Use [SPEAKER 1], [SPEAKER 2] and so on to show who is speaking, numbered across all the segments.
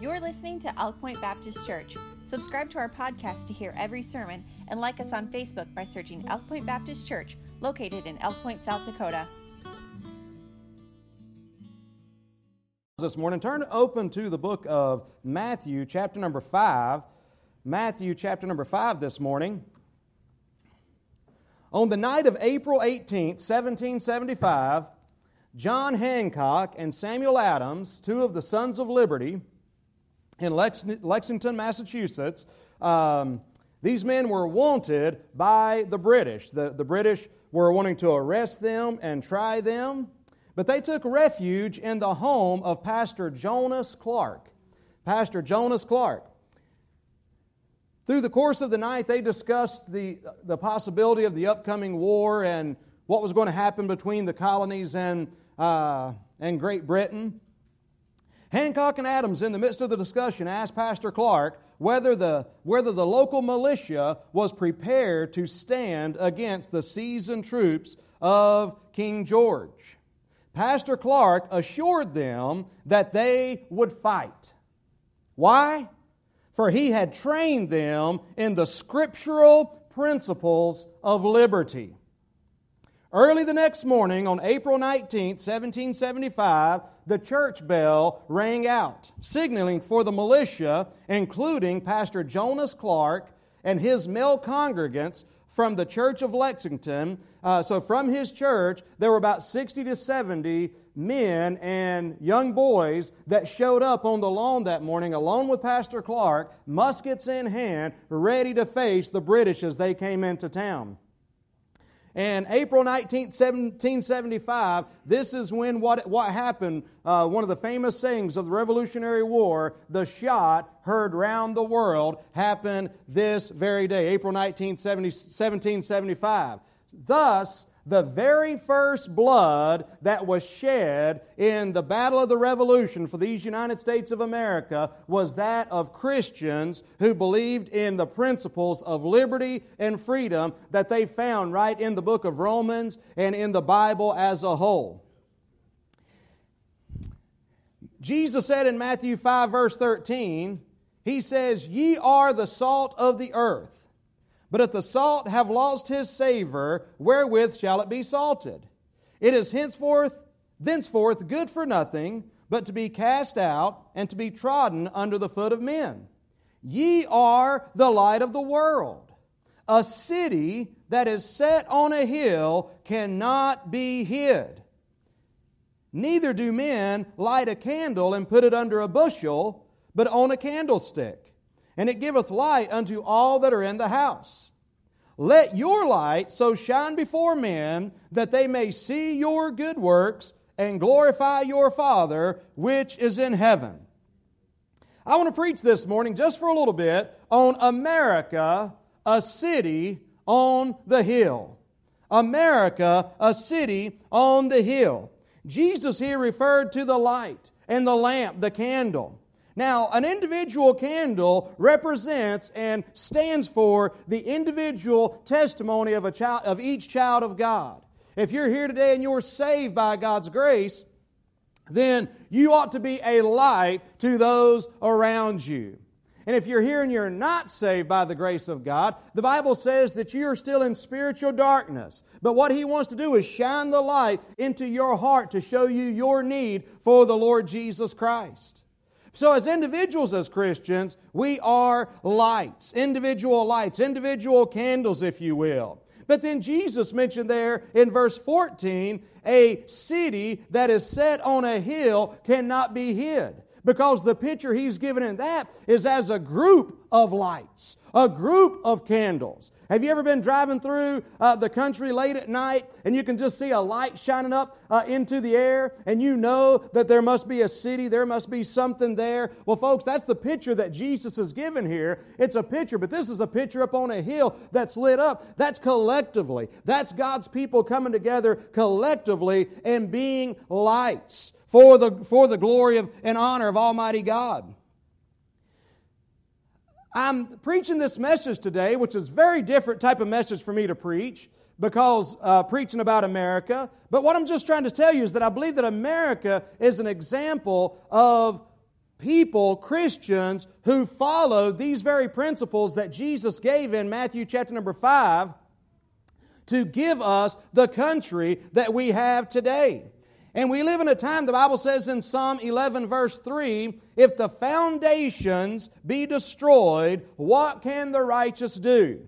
[SPEAKER 1] You're listening to Elk Point Baptist Church. Subscribe to our podcast to hear every sermon and like us on Facebook by searching Elk Point Baptist Church, located in Elk Point, South Dakota.
[SPEAKER 2] This morning, turn open to the book of Matthew, chapter number 5. Matthew, chapter number 5, this morning. On the night of April 18th, 1775, John Hancock and Samuel Adams, two of the Sons of Liberty, in Lexington, Massachusetts, um, these men were wanted by the British. The, the British were wanting to arrest them and try them, but they took refuge in the home of Pastor Jonas Clark. Pastor Jonas Clark. Through the course of the night, they discussed the, the possibility of the upcoming war and what was going to happen between the colonies and, uh, and Great Britain. Hancock and Adams, in the midst of the discussion, asked Pastor Clark whether the, whether the local militia was prepared to stand against the seasoned troops of King George. Pastor Clark assured them that they would fight. Why? For he had trained them in the scriptural principles of liberty. Early the next morning, on April 19, 1775, the church bell rang out, signaling for the militia, including Pastor Jonas Clark and his male congregants from the Church of Lexington. Uh, so, from his church, there were about 60 to 70 men and young boys that showed up on the lawn that morning, along with Pastor Clark, muskets in hand, ready to face the British as they came into town. And April 19, 1775, this is when what, what happened, uh, one of the famous sayings of the Revolutionary War, the shot heard round the world, happened this very day, April 19, 1775. Thus, the very first blood that was shed in the Battle of the Revolution for these United States of America was that of Christians who believed in the principles of liberty and freedom that they found right in the book of Romans and in the Bible as a whole. Jesus said in Matthew 5, verse 13, He says, Ye are the salt of the earth. But if the salt have lost his savor, wherewith shall it be salted? It is henceforth, thenceforth good for nothing, but to be cast out and to be trodden under the foot of men. Ye are the light of the world. A city that is set on a hill cannot be hid. Neither do men light a candle and put it under a bushel, but on a candlestick and it giveth light unto all that are in the house. Let your light so shine before men that they may see your good works and glorify your Father which is in heaven. I want to preach this morning just for a little bit on America, a city on the hill. America, a city on the hill. Jesus here referred to the light and the lamp, the candle. Now, an individual candle represents and stands for the individual testimony of, a child, of each child of God. If you're here today and you're saved by God's grace, then you ought to be a light to those around you. And if you're here and you're not saved by the grace of God, the Bible says that you're still in spiritual darkness. But what He wants to do is shine the light into your heart to show you your need for the Lord Jesus Christ. So, as individuals, as Christians, we are lights, individual lights, individual candles, if you will. But then Jesus mentioned there in verse 14 a city that is set on a hill cannot be hid. Because the picture he's given in that is as a group of lights, a group of candles. Have you ever been driving through uh, the country late at night and you can just see a light shining up uh, into the air and you know that there must be a city, there must be something there? Well, folks, that's the picture that Jesus has given here. It's a picture, but this is a picture up on a hill that's lit up. That's collectively. That's God's people coming together collectively and being lights for the, for the glory of, and honor of Almighty God. I'm preaching this message today, which is a very different type of message for me to preach because uh, preaching about America. But what I'm just trying to tell you is that I believe that America is an example of people, Christians, who followed these very principles that Jesus gave in Matthew chapter number 5 to give us the country that we have today. And we live in a time, the Bible says in Psalm 11, verse 3 if the foundations be destroyed, what can the righteous do?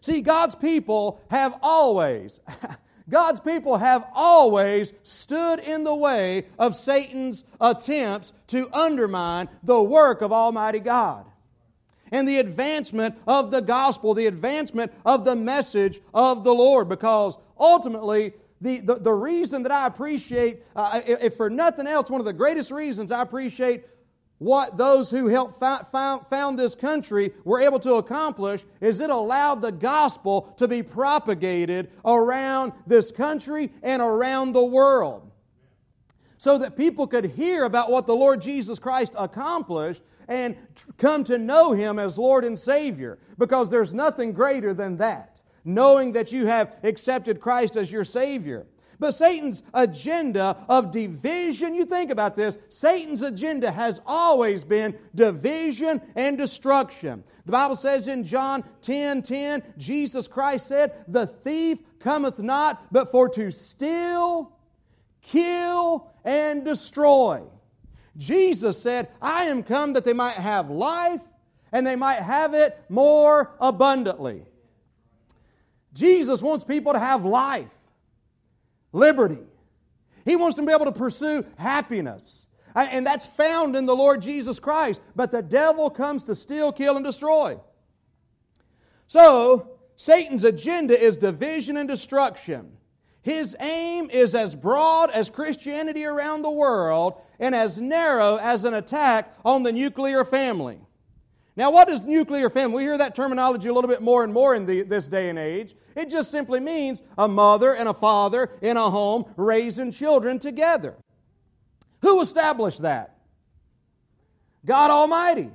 [SPEAKER 2] See, God's people have always, God's people have always stood in the way of Satan's attempts to undermine the work of Almighty God and the advancement of the gospel, the advancement of the message of the Lord, because ultimately, the, the, the reason that I appreciate, uh, if for nothing else, one of the greatest reasons I appreciate what those who helped found, found this country were able to accomplish is it allowed the gospel to be propagated around this country and around the world. So that people could hear about what the Lord Jesus Christ accomplished and come to know Him as Lord and Savior. Because there's nothing greater than that, knowing that you have accepted Christ as your Savior. But Satan's agenda of division, you think about this, Satan's agenda has always been division and destruction. The Bible says in John 10 10, Jesus Christ said, The thief cometh not but for to steal, kill, and destroy. Jesus said, I am come that they might have life and they might have it more abundantly. Jesus wants people to have life liberty. He wants them to be able to pursue happiness. And that's found in the Lord Jesus Christ. But the devil comes to steal, kill, and destroy. So, Satan's agenda is division and destruction. His aim is as broad as Christianity around the world and as narrow as an attack on the nuclear family. Now, what is nuclear family? We hear that terminology a little bit more and more in the, this day and age. It just simply means a mother and a father in a home raising children together. Who established that? God Almighty.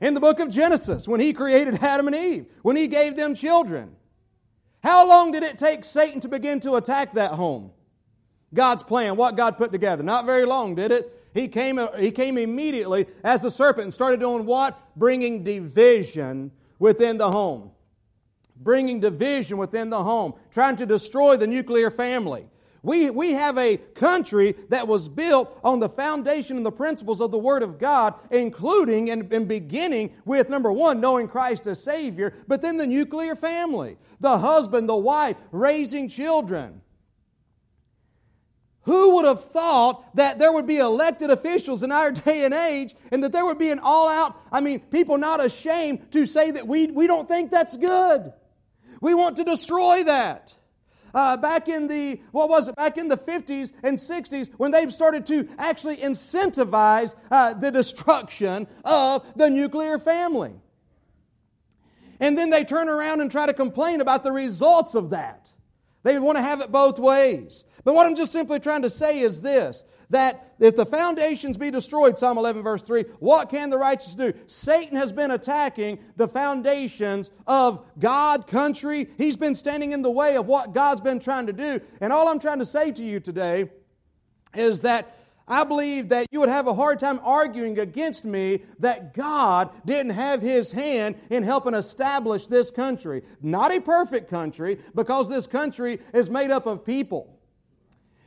[SPEAKER 2] In the book of Genesis, when He created Adam and Eve, when He gave them children. How long did it take Satan to begin to attack that home? God's plan, what God put together. Not very long, did it? He came, he came immediately as the serpent and started doing what? Bringing division within the home. Bringing division within the home. Trying to destroy the nuclear family. We, we have a country that was built on the foundation and the principles of the Word of God, including and, and, beginning with number one, knowing Christ as Savior, but then the nuclear family, the husband, the wife, raising children. Who would have thought that there would be elected officials in our day and age and that there would be an all out, I mean, people not ashamed to say that we, we don't think that's good. We want to destroy that. Uh, back in the, what was it, back in the 50s and 60s when they started to actually incentivize uh, the destruction of the nuclear family. And then they turn around and try to complain about the results of that. They want to have it both ways. But what I'm just simply trying to say is this that if the foundations be destroyed, Psalm 11, verse 3, what can the righteous do? Satan has been attacking the foundations of God, country. He's been standing in the way of what God's been trying to do. And all I'm trying to say to you today is that I believe that you would have a hard time arguing against me that God didn't have His hand in helping establish this country. Not a perfect country, because this country is made up of people.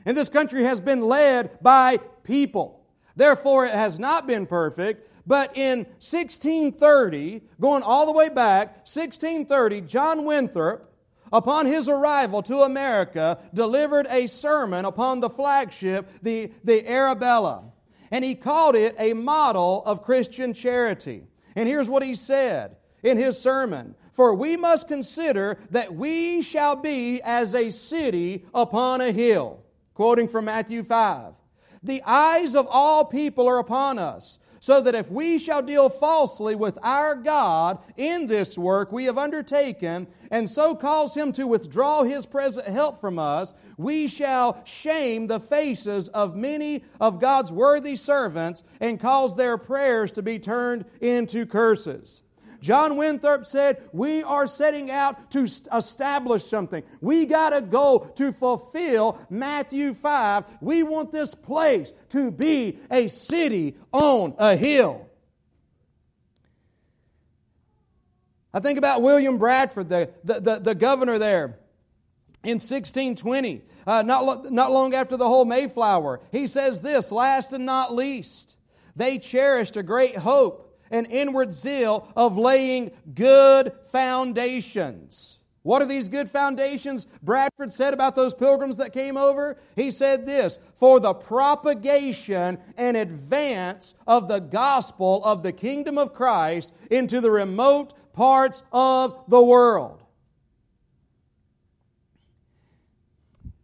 [SPEAKER 2] And this country has been led by people. Therefore, it has not been perfect. But in 1630, going all the way back, 1630, John Winthrop, upon his arrival to America, delivered a sermon upon the flagship, the, the Arabella. And he called it a model of Christian charity. And here's what he said in his sermon For we must consider that we shall be as a city upon a hill quoting from Matthew 5. The eyes of all people are upon us, so that if we shall deal falsely with our God in this work we have undertaken, and so cause him to withdraw his present help from us, we shall shame the faces of many of God's worthy servants and cause their prayers to be turned into curses. John Winthrop said, We are setting out to establish something. We got to go to fulfill Matthew 5. We want this place to be a city on a hill. I think about William Bradford, the, the, the, the governor there in 1620, uh, not, not long after the whole Mayflower, he says this last and not least, they cherished a great hope and inward zeal of laying good foundations. What are these good foundations? Bradford said about those pilgrims that came over. He said this for the propagation and advance of the gospel of the kingdom of Christ into the remote parts of the world.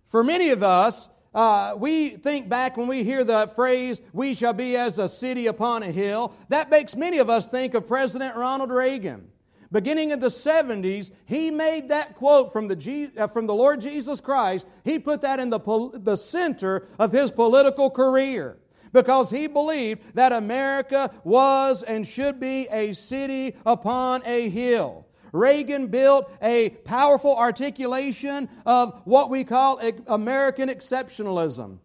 [SPEAKER 2] For many of us, uh, we think back when we hear the phrase, we shall be as a city upon a hill. That makes many of us think of President Ronald Reagan. Beginning in the 70s, he made that quote from the, uh, from the Lord Jesus Christ. He put that in the, pol- the center of his political career because he believed that America was and should be a city upon a hill. Reagan built a powerful articulation of what we call American exceptionalism.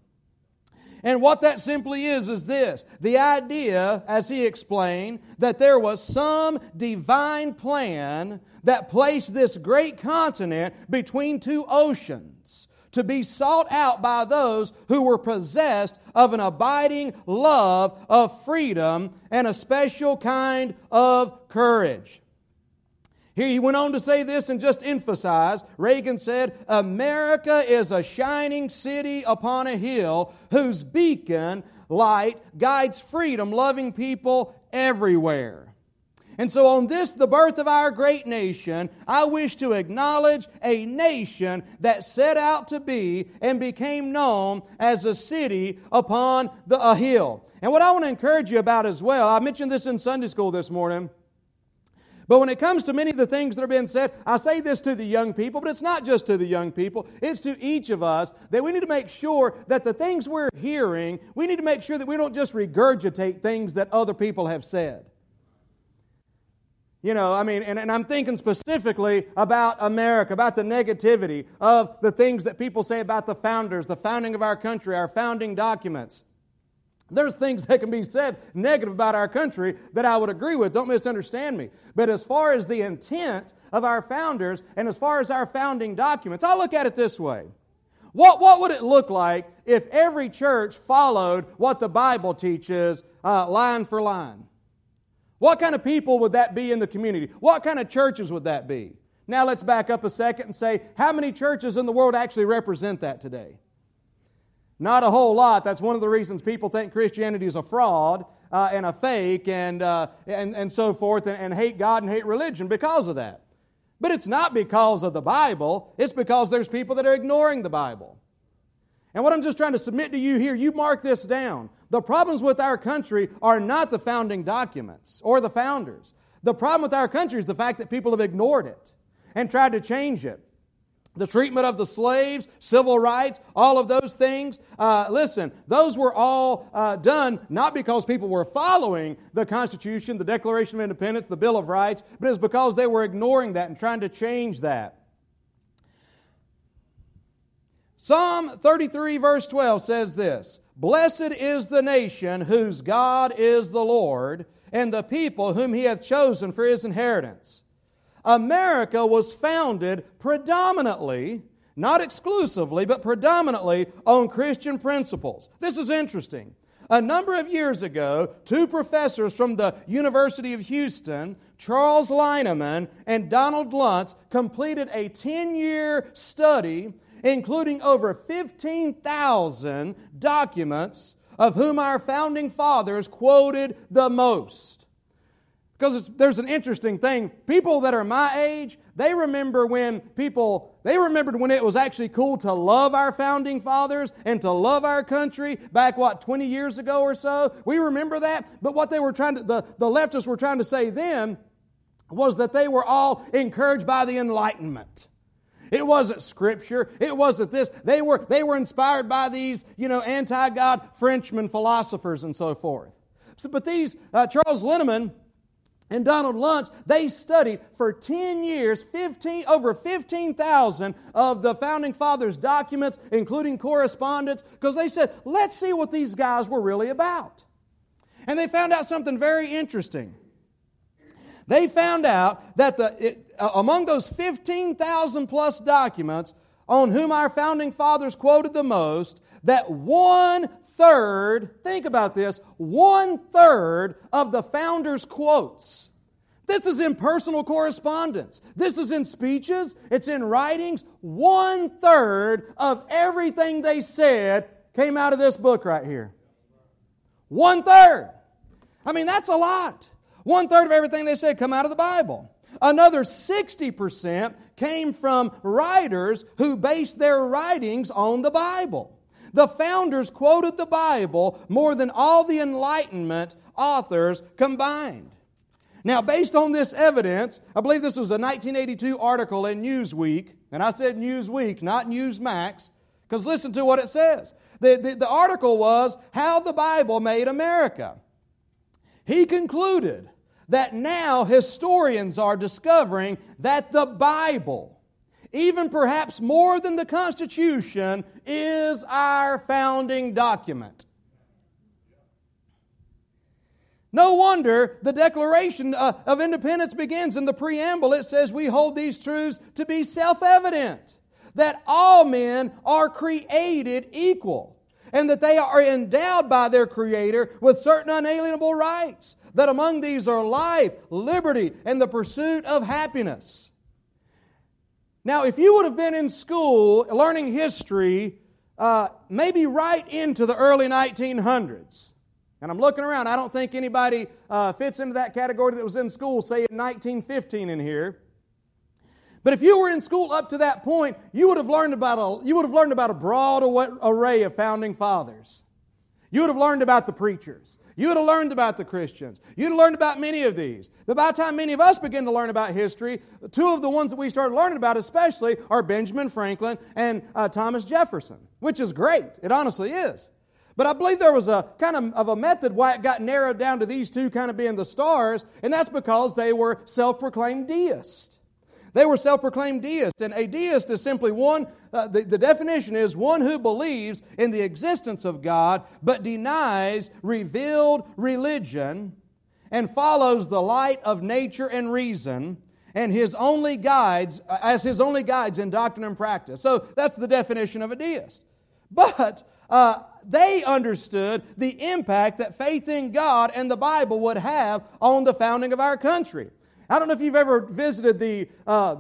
[SPEAKER 2] And what that simply is, is this the idea, as he explained, that there was some divine plan that placed this great continent between two oceans to be sought out by those who were possessed of an abiding love of freedom and a special kind of courage. Here he went on to say this and just emphasize. Reagan said, America is a shining city upon a hill whose beacon light guides freedom loving people everywhere. And so, on this, the birth of our great nation, I wish to acknowledge a nation that set out to be and became known as a city upon the, a hill. And what I want to encourage you about as well, I mentioned this in Sunday school this morning. But when it comes to many of the things that are being said, I say this to the young people, but it's not just to the young people, it's to each of us that we need to make sure that the things we're hearing, we need to make sure that we don't just regurgitate things that other people have said. You know, I mean, and, and I'm thinking specifically about America, about the negativity of the things that people say about the founders, the founding of our country, our founding documents. There's things that can be said negative about our country that I would agree with. Don't misunderstand me. But as far as the intent of our founders and as far as our founding documents, I look at it this way. What, what would it look like if every church followed what the Bible teaches uh, line for line? What kind of people would that be in the community? What kind of churches would that be? Now let's back up a second and say, how many churches in the world actually represent that today? Not a whole lot. That's one of the reasons people think Christianity is a fraud uh, and a fake and, uh, and, and so forth and, and hate God and hate religion because of that. But it's not because of the Bible, it's because there's people that are ignoring the Bible. And what I'm just trying to submit to you here, you mark this down. The problems with our country are not the founding documents or the founders. The problem with our country is the fact that people have ignored it and tried to change it the treatment of the slaves, civil rights, all of those things. Uh, listen, those were all uh, done not because people were following the Constitution, the Declaration of Independence, the Bill of Rights, but it's because they were ignoring that and trying to change that. Psalm 33, verse 12 says this Blessed is the nation whose God is the Lord, and the people whom he hath chosen for his inheritance. America was founded predominantly, not exclusively, but predominantly on Christian principles. This is interesting. A number of years ago, two professors from the University of Houston, Charles Hyneman and Donald Lutz, completed a 10 year study including over 15,000 documents of whom our founding fathers quoted the most. Because there's an interesting thing. People that are my age, they remember when people, they remembered when it was actually cool to love our founding fathers and to love our country back, what, 20 years ago or so? We remember that. But what they were trying to, the, the leftists were trying to say then was that they were all encouraged by the Enlightenment. It wasn't scripture. It wasn't this. They were, they were inspired by these, you know, anti-God Frenchmen philosophers and so forth. So, but these, uh, Charles Hyneman, and Donald Lutz, they studied for 10 years, 15, over 15,000 of the Founding Fathers' documents, including correspondence, because they said, let's see what these guys were really about. And they found out something very interesting. They found out that the, it, uh, among those 15,000 plus documents on whom our Founding Fathers quoted the most, that one third, think about this, one third of the founder's quotes. This is in personal correspondence. This is in speeches. It's in writings. One third of everything they said came out of this book right here. One third. I mean, that's a lot. One third of everything they said come out of the Bible. Another 60% came from writers who based their writings on the Bible. The founders quoted the Bible more than all the Enlightenment authors combined. Now, based on this evidence, I believe this was a 1982 article in Newsweek, and I said Newsweek, not Newsmax, because listen to what it says. The, the, the article was How the Bible Made America. He concluded that now historians are discovering that the Bible even perhaps more than the Constitution, is our founding document. No wonder the Declaration uh, of Independence begins in the preamble. It says, We hold these truths to be self evident that all men are created equal, and that they are endowed by their Creator with certain unalienable rights, that among these are life, liberty, and the pursuit of happiness. Now, if you would have been in school learning history, uh, maybe right into the early 1900s, and I'm looking around, I don't think anybody uh, fits into that category that was in school, say in 1915 in here. But if you were in school up to that point, you would have learned about a, you would have learned about a broad array of founding fathers. You would have learned about the preachers. You would have learned about the Christians. You'd have learned about many of these. But by the time many of us begin to learn about history, two of the ones that we started learning about especially are Benjamin Franklin and uh, Thomas Jefferson, which is great. It honestly is. But I believe there was a kind of, of a method why it got narrowed down to these two kind of being the stars, and that's because they were self proclaimed deists. They were self proclaimed deists. And a deist is simply one, uh, the, the definition is one who believes in the existence of God but denies revealed religion and follows the light of nature and reason and his only guides uh, as his only guides in doctrine and practice. So that's the definition of a deist. But uh, they understood the impact that faith in God and the Bible would have on the founding of our country. I don't know if you've ever visited the, uh,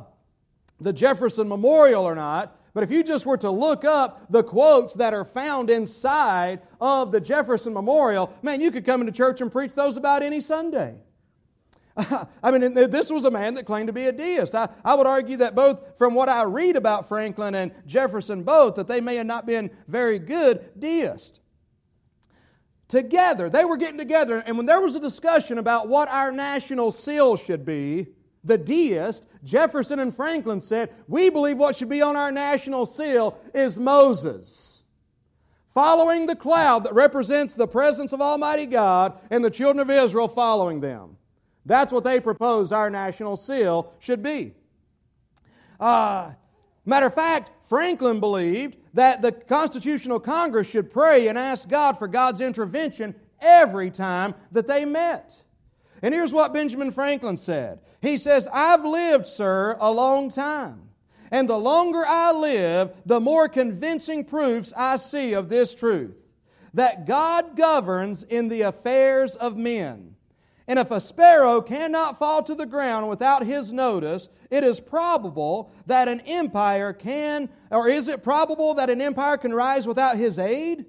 [SPEAKER 2] the Jefferson Memorial or not, but if you just were to look up the quotes that are found inside of the Jefferson Memorial, man, you could come into church and preach those about any Sunday. I mean, this was a man that claimed to be a deist. I, I would argue that both from what I read about Franklin and Jefferson, both, that they may have not been very good deists together. They were getting together, and when there was a discussion about what our national seal should be, the deist, Jefferson and Franklin said, We believe what should be on our national seal is Moses. Following the cloud that represents the presence of Almighty God and the children of Israel following them. That's what they proposed our national seal should be. Uh, matter of fact, Franklin believed that the Constitutional Congress should pray and ask God for God's intervention every time that they met. And here's what Benjamin Franklin said He says, I've lived, sir, a long time. And the longer I live, the more convincing proofs I see of this truth that God governs in the affairs of men. And if a sparrow cannot fall to the ground without his notice, it is probable that an empire can, or is it probable that an empire can rise without his aid?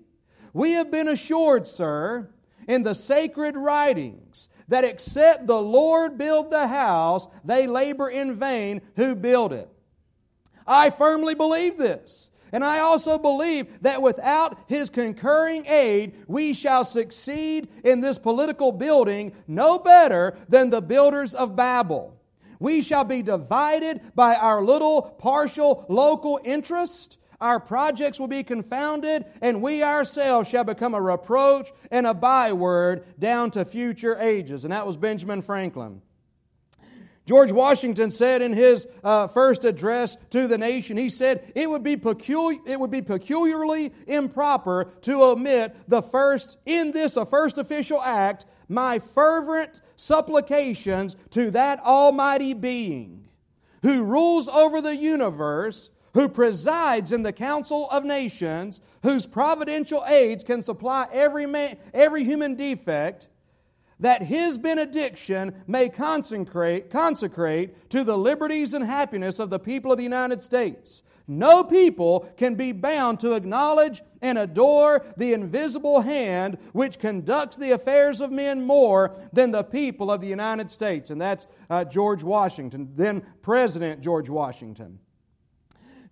[SPEAKER 2] We have been assured, sir, in the sacred writings that except the Lord build the house, they labor in vain who build it. I firmly believe this. And I also believe that without his concurring aid, we shall succeed in this political building no better than the builders of Babel. We shall be divided by our little partial local interest, our projects will be confounded, and we ourselves shall become a reproach and a byword down to future ages. And that was Benjamin Franklin. George Washington said in his uh, first address to the nation, he said, it would, be peculiar, it would be peculiarly improper to omit the first, in this, a first official act, my fervent supplications to that Almighty Being who rules over the universe, who presides in the council of nations, whose providential aids can supply every, man, every human defect that his benediction may consecrate, consecrate to the liberties and happiness of the people of the United States. No people can be bound to acknowledge and adore the invisible hand which conducts the affairs of men more than the people of the United States. And that's uh, George Washington, then President George Washington.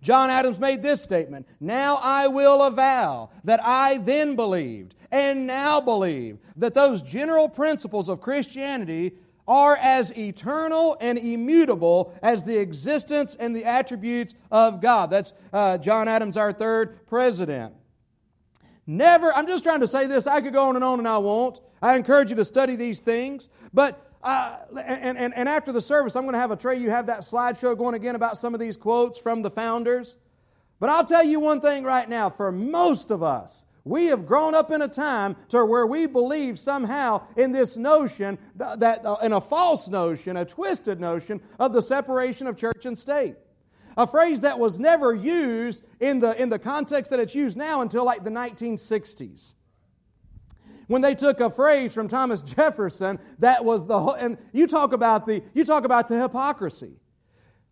[SPEAKER 2] John Adams made this statement Now I will avow that I then believed and now believe that those general principles of Christianity are as eternal and immutable as the existence and the attributes of God. That's uh, John Adams, our third president. Never, I'm just trying to say this. I could go on and on and I won't. I encourage you to study these things. But, uh, and, and, and after the service, I'm going to have a tray. You have that slideshow going again about some of these quotes from the founders. But I'll tell you one thing right now for most of us, we have grown up in a time to where we believe somehow in this notion that, that uh, in a false notion, a twisted notion of the separation of church and state. A phrase that was never used in the, in the context that it's used now until like the 1960s when they took a phrase from Thomas Jefferson that was the whole, and you talk about the you talk about the hypocrisy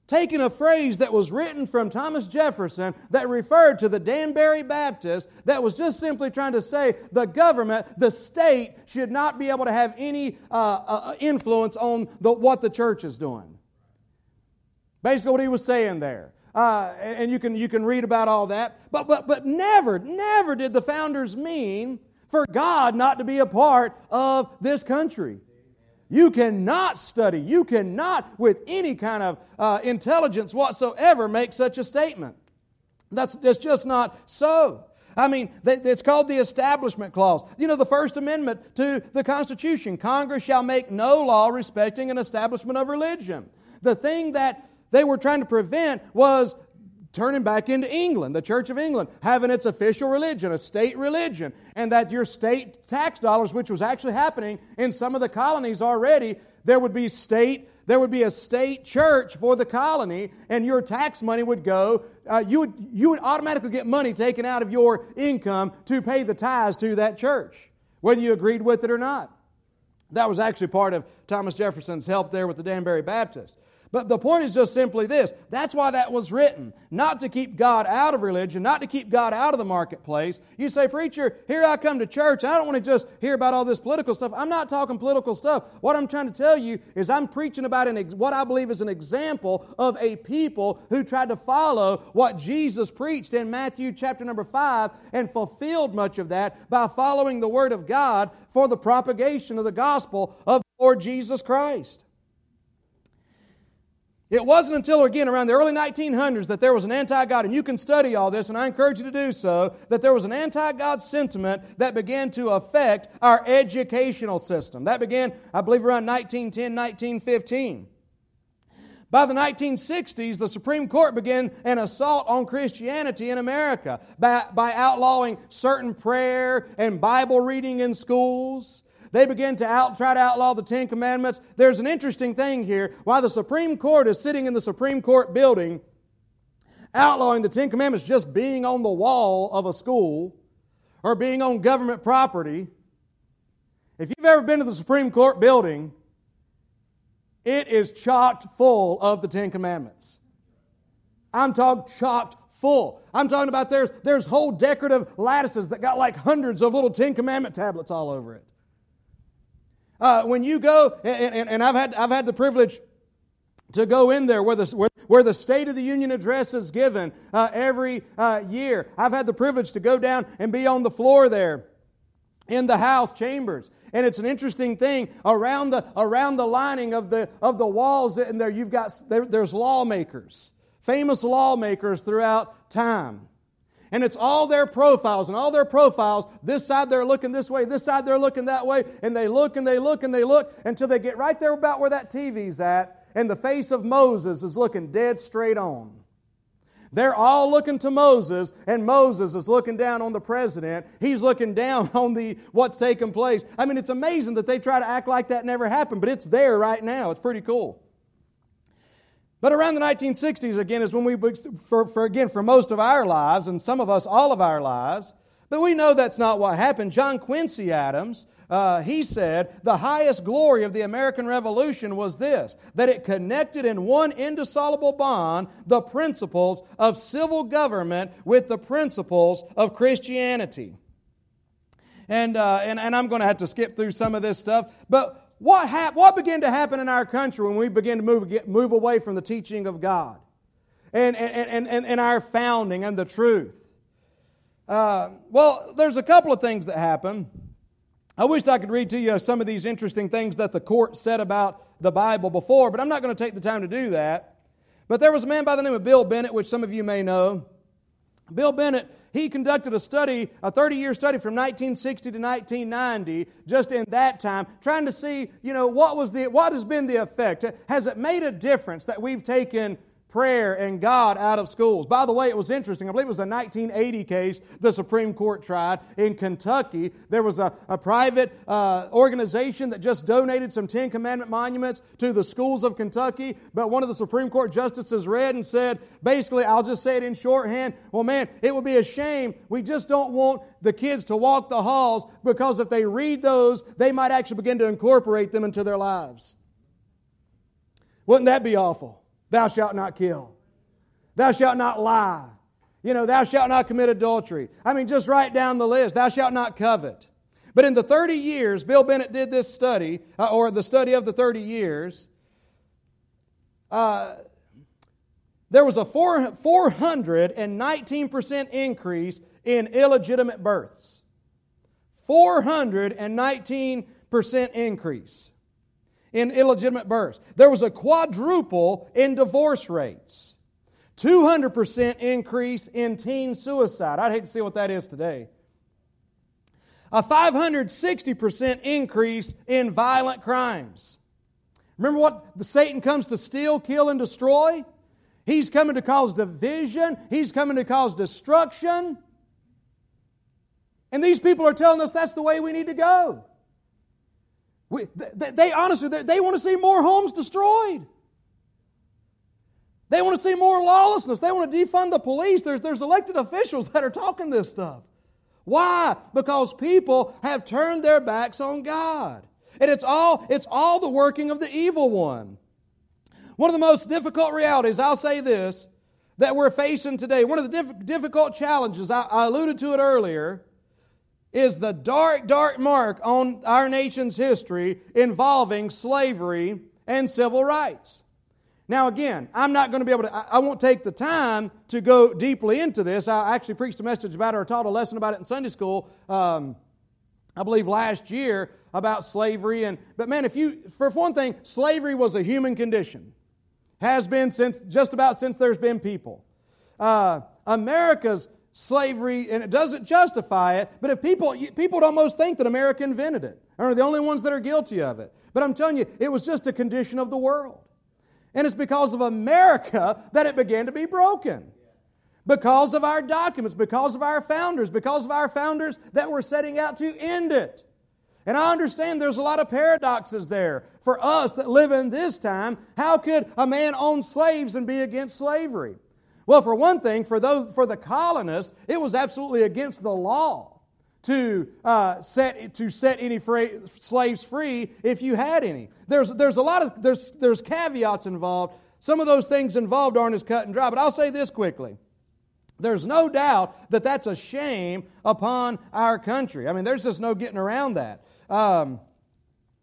[SPEAKER 2] taking a phrase that was written from Thomas Jefferson that referred to the Danbury Baptist that was just simply trying to say the government, the state, should not be able to have any uh, uh, influence on the, what the church is doing. Basically, what he was saying there. Uh, and you can, you can read about all that. But, but, but never, never did the founders mean for God not to be a part of this country. You cannot study, you cannot, with any kind of uh, intelligence whatsoever, make such a statement. That's, that's just not so. I mean, it's called the Establishment Clause. You know, the First Amendment to the Constitution Congress shall make no law respecting an establishment of religion. The thing that they were trying to prevent was turning back into England, the Church of England, having its official religion, a state religion, and that your state tax dollars, which was actually happening in some of the colonies already, there would be state, there would be a state church for the colony, and your tax money would go. Uh, you would you would automatically get money taken out of your income to pay the tithes to that church, whether you agreed with it or not. That was actually part of Thomas Jefferson's help there with the Danbury Baptist. But the point is just simply this that's why that was written. Not to keep God out of religion, not to keep God out of the marketplace. You say, Preacher, here I come to church. I don't want to just hear about all this political stuff. I'm not talking political stuff. What I'm trying to tell you is I'm preaching about an, what I believe is an example of a people who tried to follow what Jesus preached in Matthew chapter number 5 and fulfilled much of that by following the Word of God for the propagation of the gospel of the Lord Jesus Christ. It wasn't until, again, around the early 1900s that there was an anti God, and you can study all this, and I encourage you to do so, that there was an anti God sentiment that began to affect our educational system. That began, I believe, around 1910, 1915. By the 1960s, the Supreme Court began an assault on Christianity in America by, by outlawing certain prayer and Bible reading in schools. They begin to out, try to outlaw the Ten Commandments. There's an interesting thing here. While the Supreme Court is sitting in the Supreme Court building, outlawing the Ten Commandments just being on the wall of a school or being on government property, if you've ever been to the Supreme Court building, it is chocked full of the Ten Commandments. I'm talking chocked full. I'm talking about there's, there's whole decorative lattices that got like hundreds of little Ten Commandment tablets all over it. Uh, when you go, and, and, and, I've, had, I've had the privilege to go in there where the, where, where the State of the Union address is given uh, every uh, year. I've had the privilege to go down and be on the floor there in the House chambers. And it's an interesting thing around the, around the lining of the, of the walls in there, you've got, there, there's lawmakers, famous lawmakers throughout time. And it's all their profiles and all their profiles. This side they're looking this way, this side they're looking that way, and they look and they look and they look until they get right there about where that TV's at, and the face of Moses is looking dead straight on. They're all looking to Moses, and Moses is looking down on the president. He's looking down on the what's taking place. I mean, it's amazing that they try to act like that never happened, but it's there right now. It's pretty cool. But around the 1960s, again, is when we, for, for again, for most of our lives, and some of us all of our lives, but we know that's not what happened. John Quincy Adams, uh, he said, the highest glory of the American Revolution was this that it connected in one indissoluble bond the principles of civil government with the principles of Christianity. And, uh, and, and I'm going to have to skip through some of this stuff, but what, hap- what began to happen in our country when we began to move, get, move away from the teaching of God and, and, and, and, and our founding and the truth? Uh, well, there's a couple of things that happen. I wish I could read to you some of these interesting things that the court said about the Bible before, but I'm not going to take the time to do that. But there was a man by the name of Bill Bennett, which some of you may know. Bill Bennett, he conducted a study, a 30 year study from 1960 to 1990, just in that time, trying to see, you know, what, was the, what has been the effect? Has it made a difference that we've taken prayer and God out of schools. By the way, it was interesting. I believe it was a 1980 case the Supreme Court tried in Kentucky. There was a, a private uh, organization that just donated some Ten Commandment monuments to the schools of Kentucky. But one of the Supreme Court justices read and said, basically, I'll just say it in shorthand, well, man, it would be a shame. We just don't want the kids to walk the halls because if they read those, they might actually begin to incorporate them into their lives. Wouldn't that be awful? Thou shalt not kill. Thou shalt not lie. You know, thou shalt not commit adultery. I mean, just write down the list. Thou shalt not covet. But in the 30 years, Bill Bennett did this study, uh, or the study of the 30 years, uh, there was a 4, 419% increase in illegitimate births. 419% increase in illegitimate births. There was a quadruple in divorce rates. 200% increase in teen suicide. I'd hate to see what that is today. A 560% increase in violent crimes. Remember what the Satan comes to steal, kill, and destroy? He's coming to cause division, he's coming to cause destruction. And these people are telling us that's the way we need to go. We, they, they, honestly, they, want to see more homes destroyed. They want to see more lawlessness. They want to defund the police. There's, there's elected officials that are talking this stuff. Why? Because people have turned their backs on God. And it's all, it's all the working of the evil one. One of the most difficult realities, I'll say this, that we're facing today, one of the diff- difficult challenges, I, I alluded to it earlier, is the dark, dark mark on our nation's history involving slavery and civil rights. Now, again, I'm not going to be able to, I won't take the time to go deeply into this. I actually preached a message about it or taught a lesson about it in Sunday school, um, I believe last year, about slavery. And, but man, if you, for one thing, slavery was a human condition, has been since, just about since there's been people. Uh, America's slavery, and it doesn't justify it, but if people, people would almost think that America invented it, and are the only ones that are guilty of it. But I'm telling you, it was just a condition of the world. And it's because of America that it began to be broken. Because of our documents, because of our founders, because of our founders that were setting out to end it. And I understand there's a lot of paradoxes there for us that live in this time. How could a man own slaves and be against slavery? Well, for one thing, for those for the colonists, it was absolutely against the law to uh, set to set any slaves free if you had any. There's there's a lot of there's there's caveats involved. Some of those things involved aren't as cut and dry. But I'll say this quickly. There's no doubt that that's a shame upon our country. I mean, there's just no getting around that. Um,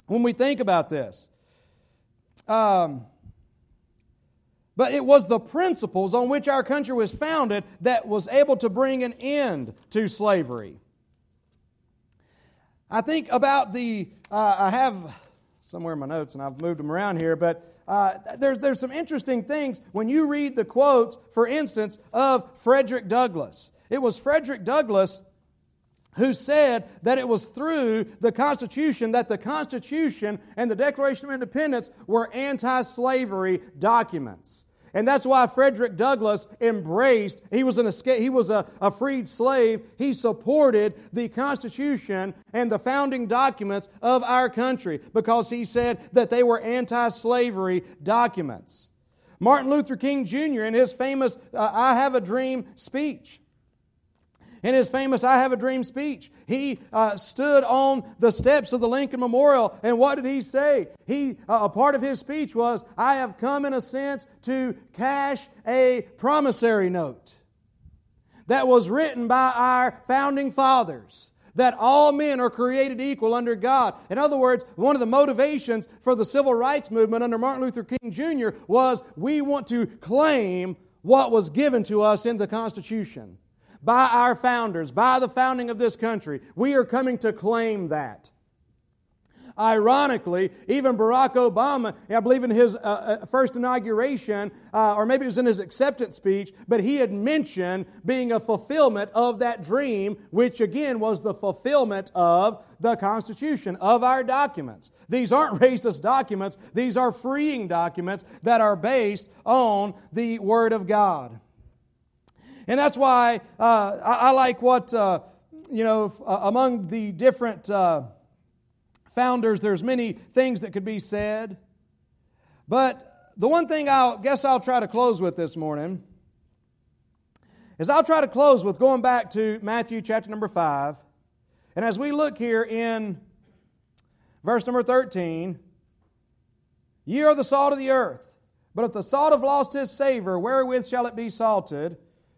[SPEAKER 2] when we think about this, um, but it was the principles on which our country was founded that was able to bring an end to slavery. I think about the, uh, I have somewhere in my notes and I've moved them around here, but uh, there's, there's some interesting things when you read the quotes, for instance, of Frederick Douglass. It was Frederick Douglass who said that it was through the Constitution that the Constitution and the Declaration of Independence were anti slavery documents. And that's why Frederick Douglass embraced, he was, an escape, he was a, a freed slave. He supported the Constitution and the founding documents of our country because he said that they were anti slavery documents. Martin Luther King Jr., in his famous uh, I Have a Dream speech, in his famous I Have a Dream speech. He uh, stood on the steps of the Lincoln Memorial, and what did he say? He, uh, a part of his speech was, I have come in a sense to cash a promissory note that was written by our founding fathers that all men are created equal under God. In other words, one of the motivations for the civil rights movement under Martin Luther King Jr. was we want to claim what was given to us in the Constitution by our founders, by the founding of this country. We are coming to claim that. Ironically, even Barack Obama, I believe in his uh, uh, first inauguration, uh, or maybe it was in his acceptance speech, but he had mentioned being a fulfillment of that dream, which again was the fulfillment of the Constitution, of our documents. These aren't racist documents, these are freeing documents that are based on the Word of God. And that's why uh, I, I, like what, uh, you know, uh, among the different uh, founders, there's many things that could be said. But the one thing I guess I'll try to close with this morning is I'll try to close with going back to Matthew chapter number 5. And as we look here in verse number 13, ye are the salt of the earth. But if the salt have lost his savor, wherewith shall it be salted?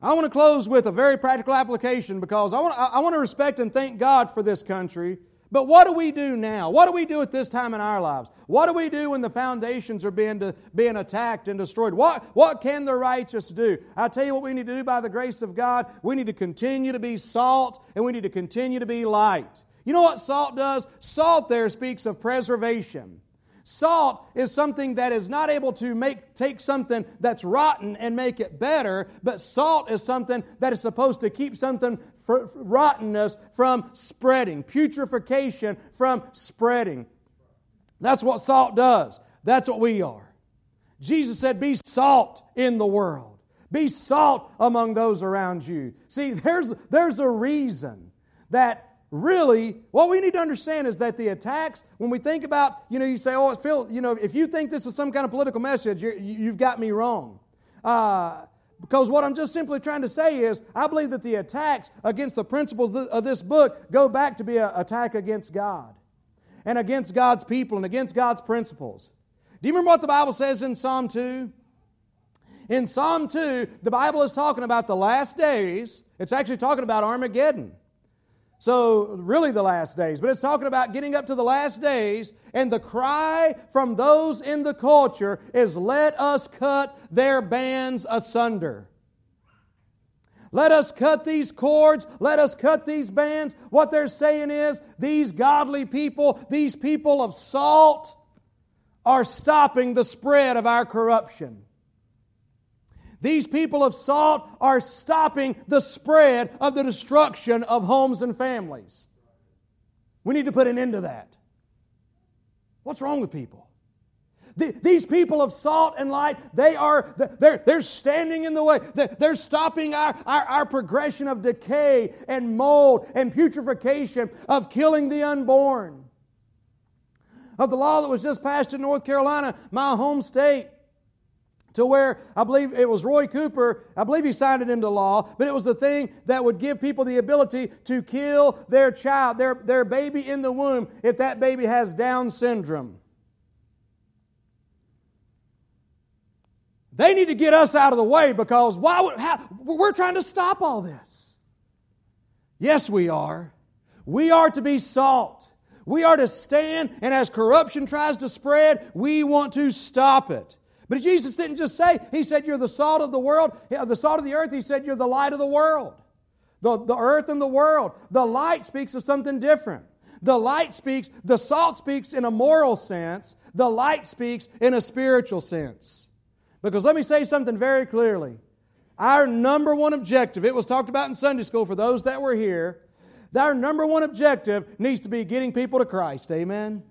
[SPEAKER 2] I want to close with a very practical application because I want, I want to respect and thank God for this country. But what do we do now? What do we do at this time in our lives? What do we do when the foundations are being, being attacked and destroyed? What, what can the righteous do? i tell you what we need to do by the grace of God. We need to continue to be salt and we need to continue to be light. You know what salt does? Salt there speaks of preservation. Salt is something that is not able to make, take something that's rotten and make it better, but salt is something that is supposed to keep something for, rottenness from spreading, putrefaction from spreading. That's what salt does. That's what we are. Jesus said, Be salt in the world. Be salt among those around you. See, there's, there's a reason that really, what we need to understand is that the attacks, when we think about, you know, you say, oh, Phil, you know, if you think this is some kind of political message, you have got me wrong. Uh, because what I'm just simply trying to say is, I believe that the attacks against the principles of this book go back to be an attack against God and against God's people and against God's principles. Do you remember what the Bible says in Psalm 2? In Psalm 2, the Bible is talking about the last days. It's actually talking about Armageddon. So, really, the last days. But it's talking about getting up to the last days, and the cry from those in the culture is let us cut their bands asunder. Let us cut these cords. Let us cut these bands. What they're saying is these godly people, these people of salt, are stopping the spread of our corruption. These people of salt are stopping the spread of the destruction of homes and families. We need to put an end to that. What's wrong with people? These people of salt and light, they are, they're, they're standing in the way. They're stopping our, our, our progression of decay and mold and putrefaction, of killing the unborn. Of the law that was just passed in North Carolina, my home state to where I believe it was Roy Cooper, I believe he signed it into law, but it was the thing that would give people the ability to kill their child, their, their baby in the womb, if that baby has Down syndrome. They need to get us out of the way because why would, how, we're trying to stop all this. Yes, we are. We are to be salt. We are to stand, and as corruption tries to spread, we want to stop it. But Jesus didn't just say, He said, You're the salt of the world, the salt of the earth. He said, You're the light of the world. The, the earth and the world. The light speaks of something different. The light speaks, the salt speaks in a moral sense, the light speaks in a spiritual sense. Because let me say something very clearly. Our number one objective, it was talked about in Sunday school for those that were here, our number one objective needs to be getting people to Christ. Amen?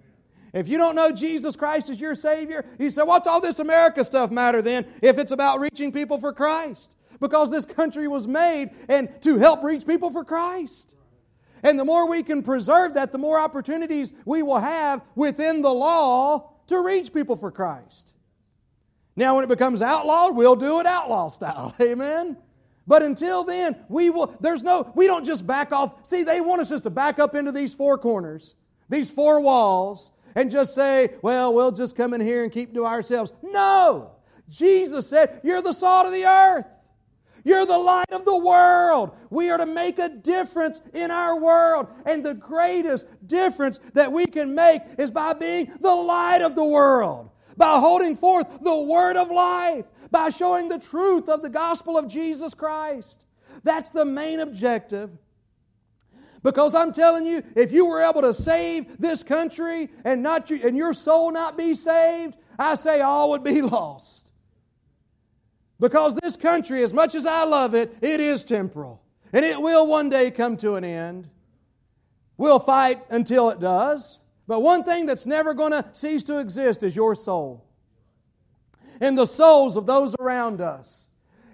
[SPEAKER 2] If you don't know Jesus Christ as your Savior, you say, What's all this America stuff matter then if it's about reaching people for Christ? Because this country was made and to help reach people for Christ. And the more we can preserve that, the more opportunities we will have within the law to reach people for Christ. Now, when it becomes outlawed, we'll do it outlaw style. Amen. But until then, we will, there's no, we don't just back off. See, they want us just to back up into these four corners, these four walls, and just say, well, we'll just come in here and keep to ourselves. No! Jesus said, You're the salt of the earth. You're the light of the world. We are to make a difference in our world. And the greatest difference that we can make is by being the light of the world, by holding forth the word of life, by showing the truth of the gospel of Jesus Christ. That's the main objective. Because I'm telling you, if you were able to save this country and not you, and your soul not be saved, I say all would be lost. Because this country, as much as I love it, it is temporal. And it will one day come to an end. We'll fight until it does. But one thing that's never going to cease to exist is your soul and the souls of those around us.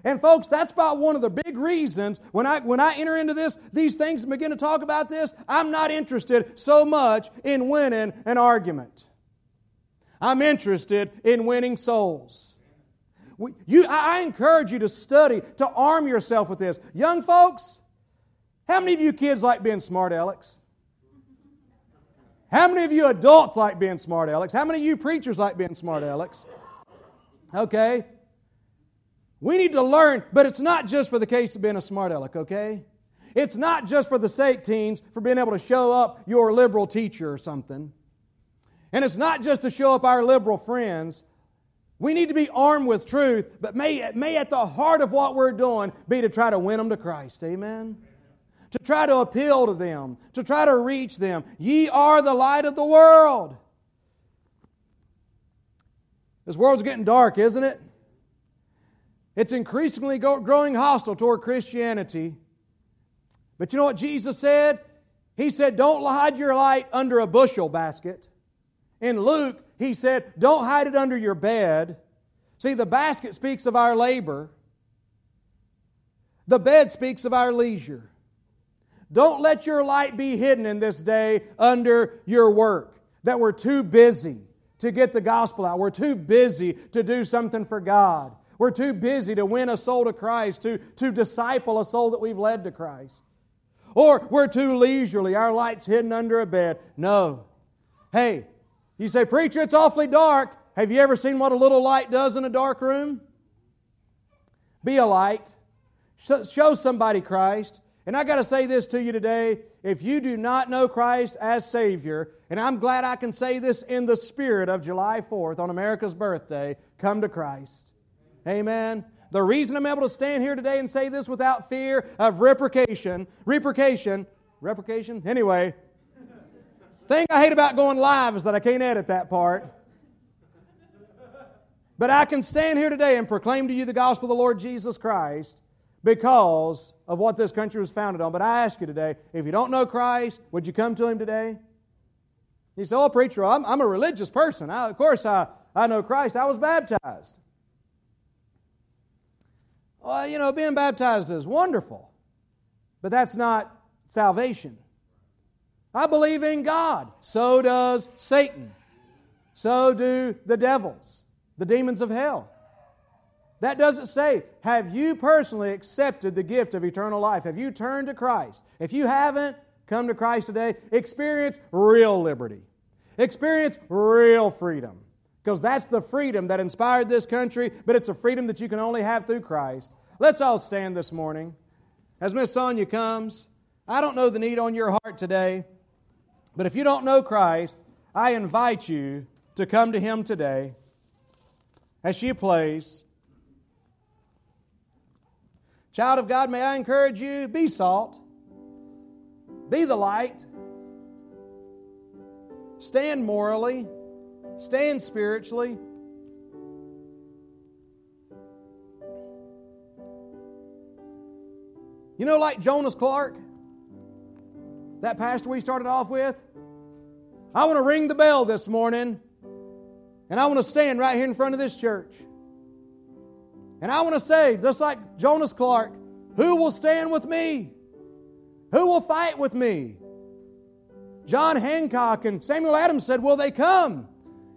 [SPEAKER 2] And folks, that's about one of the big reasons when I when I enter into this these things and begin to talk about this, I'm not interested so much in winning an argument. I'm interested in winning souls. You, I encourage you to study, to arm yourself with this. Young folks, how many of you kids like being smart Alex? How many of you adults like being smart Alex? How many of you preachers like being smart Alex? Okay. We need to learn, but it's not just for the case of being a smart aleck, okay? It's not just for the sake teens for being able to show up your liberal teacher or something. And it's not just to show up our liberal friends. We need to be armed with truth, but may, may at the heart of what we're doing be to try to win them to Christ. Amen? To try to appeal to them, to try to reach them. Ye are the light of the world. This world's getting dark, isn't it? It's increasingly growing hostile toward Christianity. But you know what Jesus said? He said, Don't hide your light under a bushel basket. In Luke, he said, Don't hide it under your bed. See, the basket speaks of our labor, the bed speaks of our leisure. Don't let your light be hidden in this day under your work, that we're too busy to get the gospel out. We're too busy to do something for God. We're too busy to win a soul to Christ, to, to disciple a soul that we've led to Christ. Or we're too leisurely, our light's hidden under a bed. No. Hey, you say, Preacher, it's awfully dark. Have you ever seen what a little light does in a dark room? Be a light. Show somebody Christ. And I got to say this to you today. If you do not know Christ as Savior, and I'm glad I can say this in the spirit of July 4th on America's birthday, come to Christ. Amen. The reason I'm able to stand here today and say this without fear of repercussion, repercussion, repercussion, anyway, Thing I hate about going live is that I can't edit that part. But I can stand here today and proclaim to you the gospel of the Lord Jesus Christ because of what this country was founded on. But I ask you today, if you don't know Christ, would you come to Him today? He said, Oh, preacher, I'm, I'm a religious person. I, of course, I, I know Christ. I was baptized. Well, you know, being baptized is wonderful, but that's not salvation. I believe in God. So does Satan. So do the devils, the demons of hell. That doesn't say, have you personally accepted the gift of eternal life? Have you turned to Christ? If you haven't, come to Christ today. Experience real liberty, experience real freedom. Because that's the freedom that inspired this country, but it's a freedom that you can only have through Christ. Let's all stand this morning. As Miss Sonia comes, I don't know the need on your heart today, but if you don't know Christ, I invite you to come to Him today as she plays. Child of God, may I encourage you be salt, be the light, stand morally, stand spiritually. You know, like Jonas Clark, that pastor we started off with? I want to ring the bell this morning and I want to stand right here in front of this church. And I want to say, just like Jonas Clark, who will stand with me? Who will fight with me? John Hancock and Samuel Adams said, Will they come?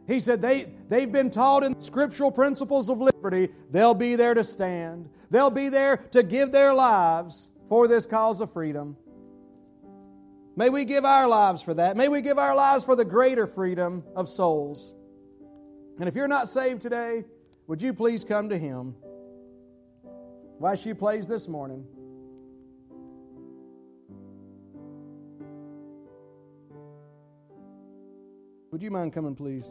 [SPEAKER 2] He said, they, They've been taught in scriptural principles of liberty. They'll be there to stand, they'll be there to give their lives for this cause of freedom. May we give our lives for that. May we give our lives for the greater freedom of souls. And if you're not saved today, would you please come to Him? Why she plays this morning. Would you mind coming, please?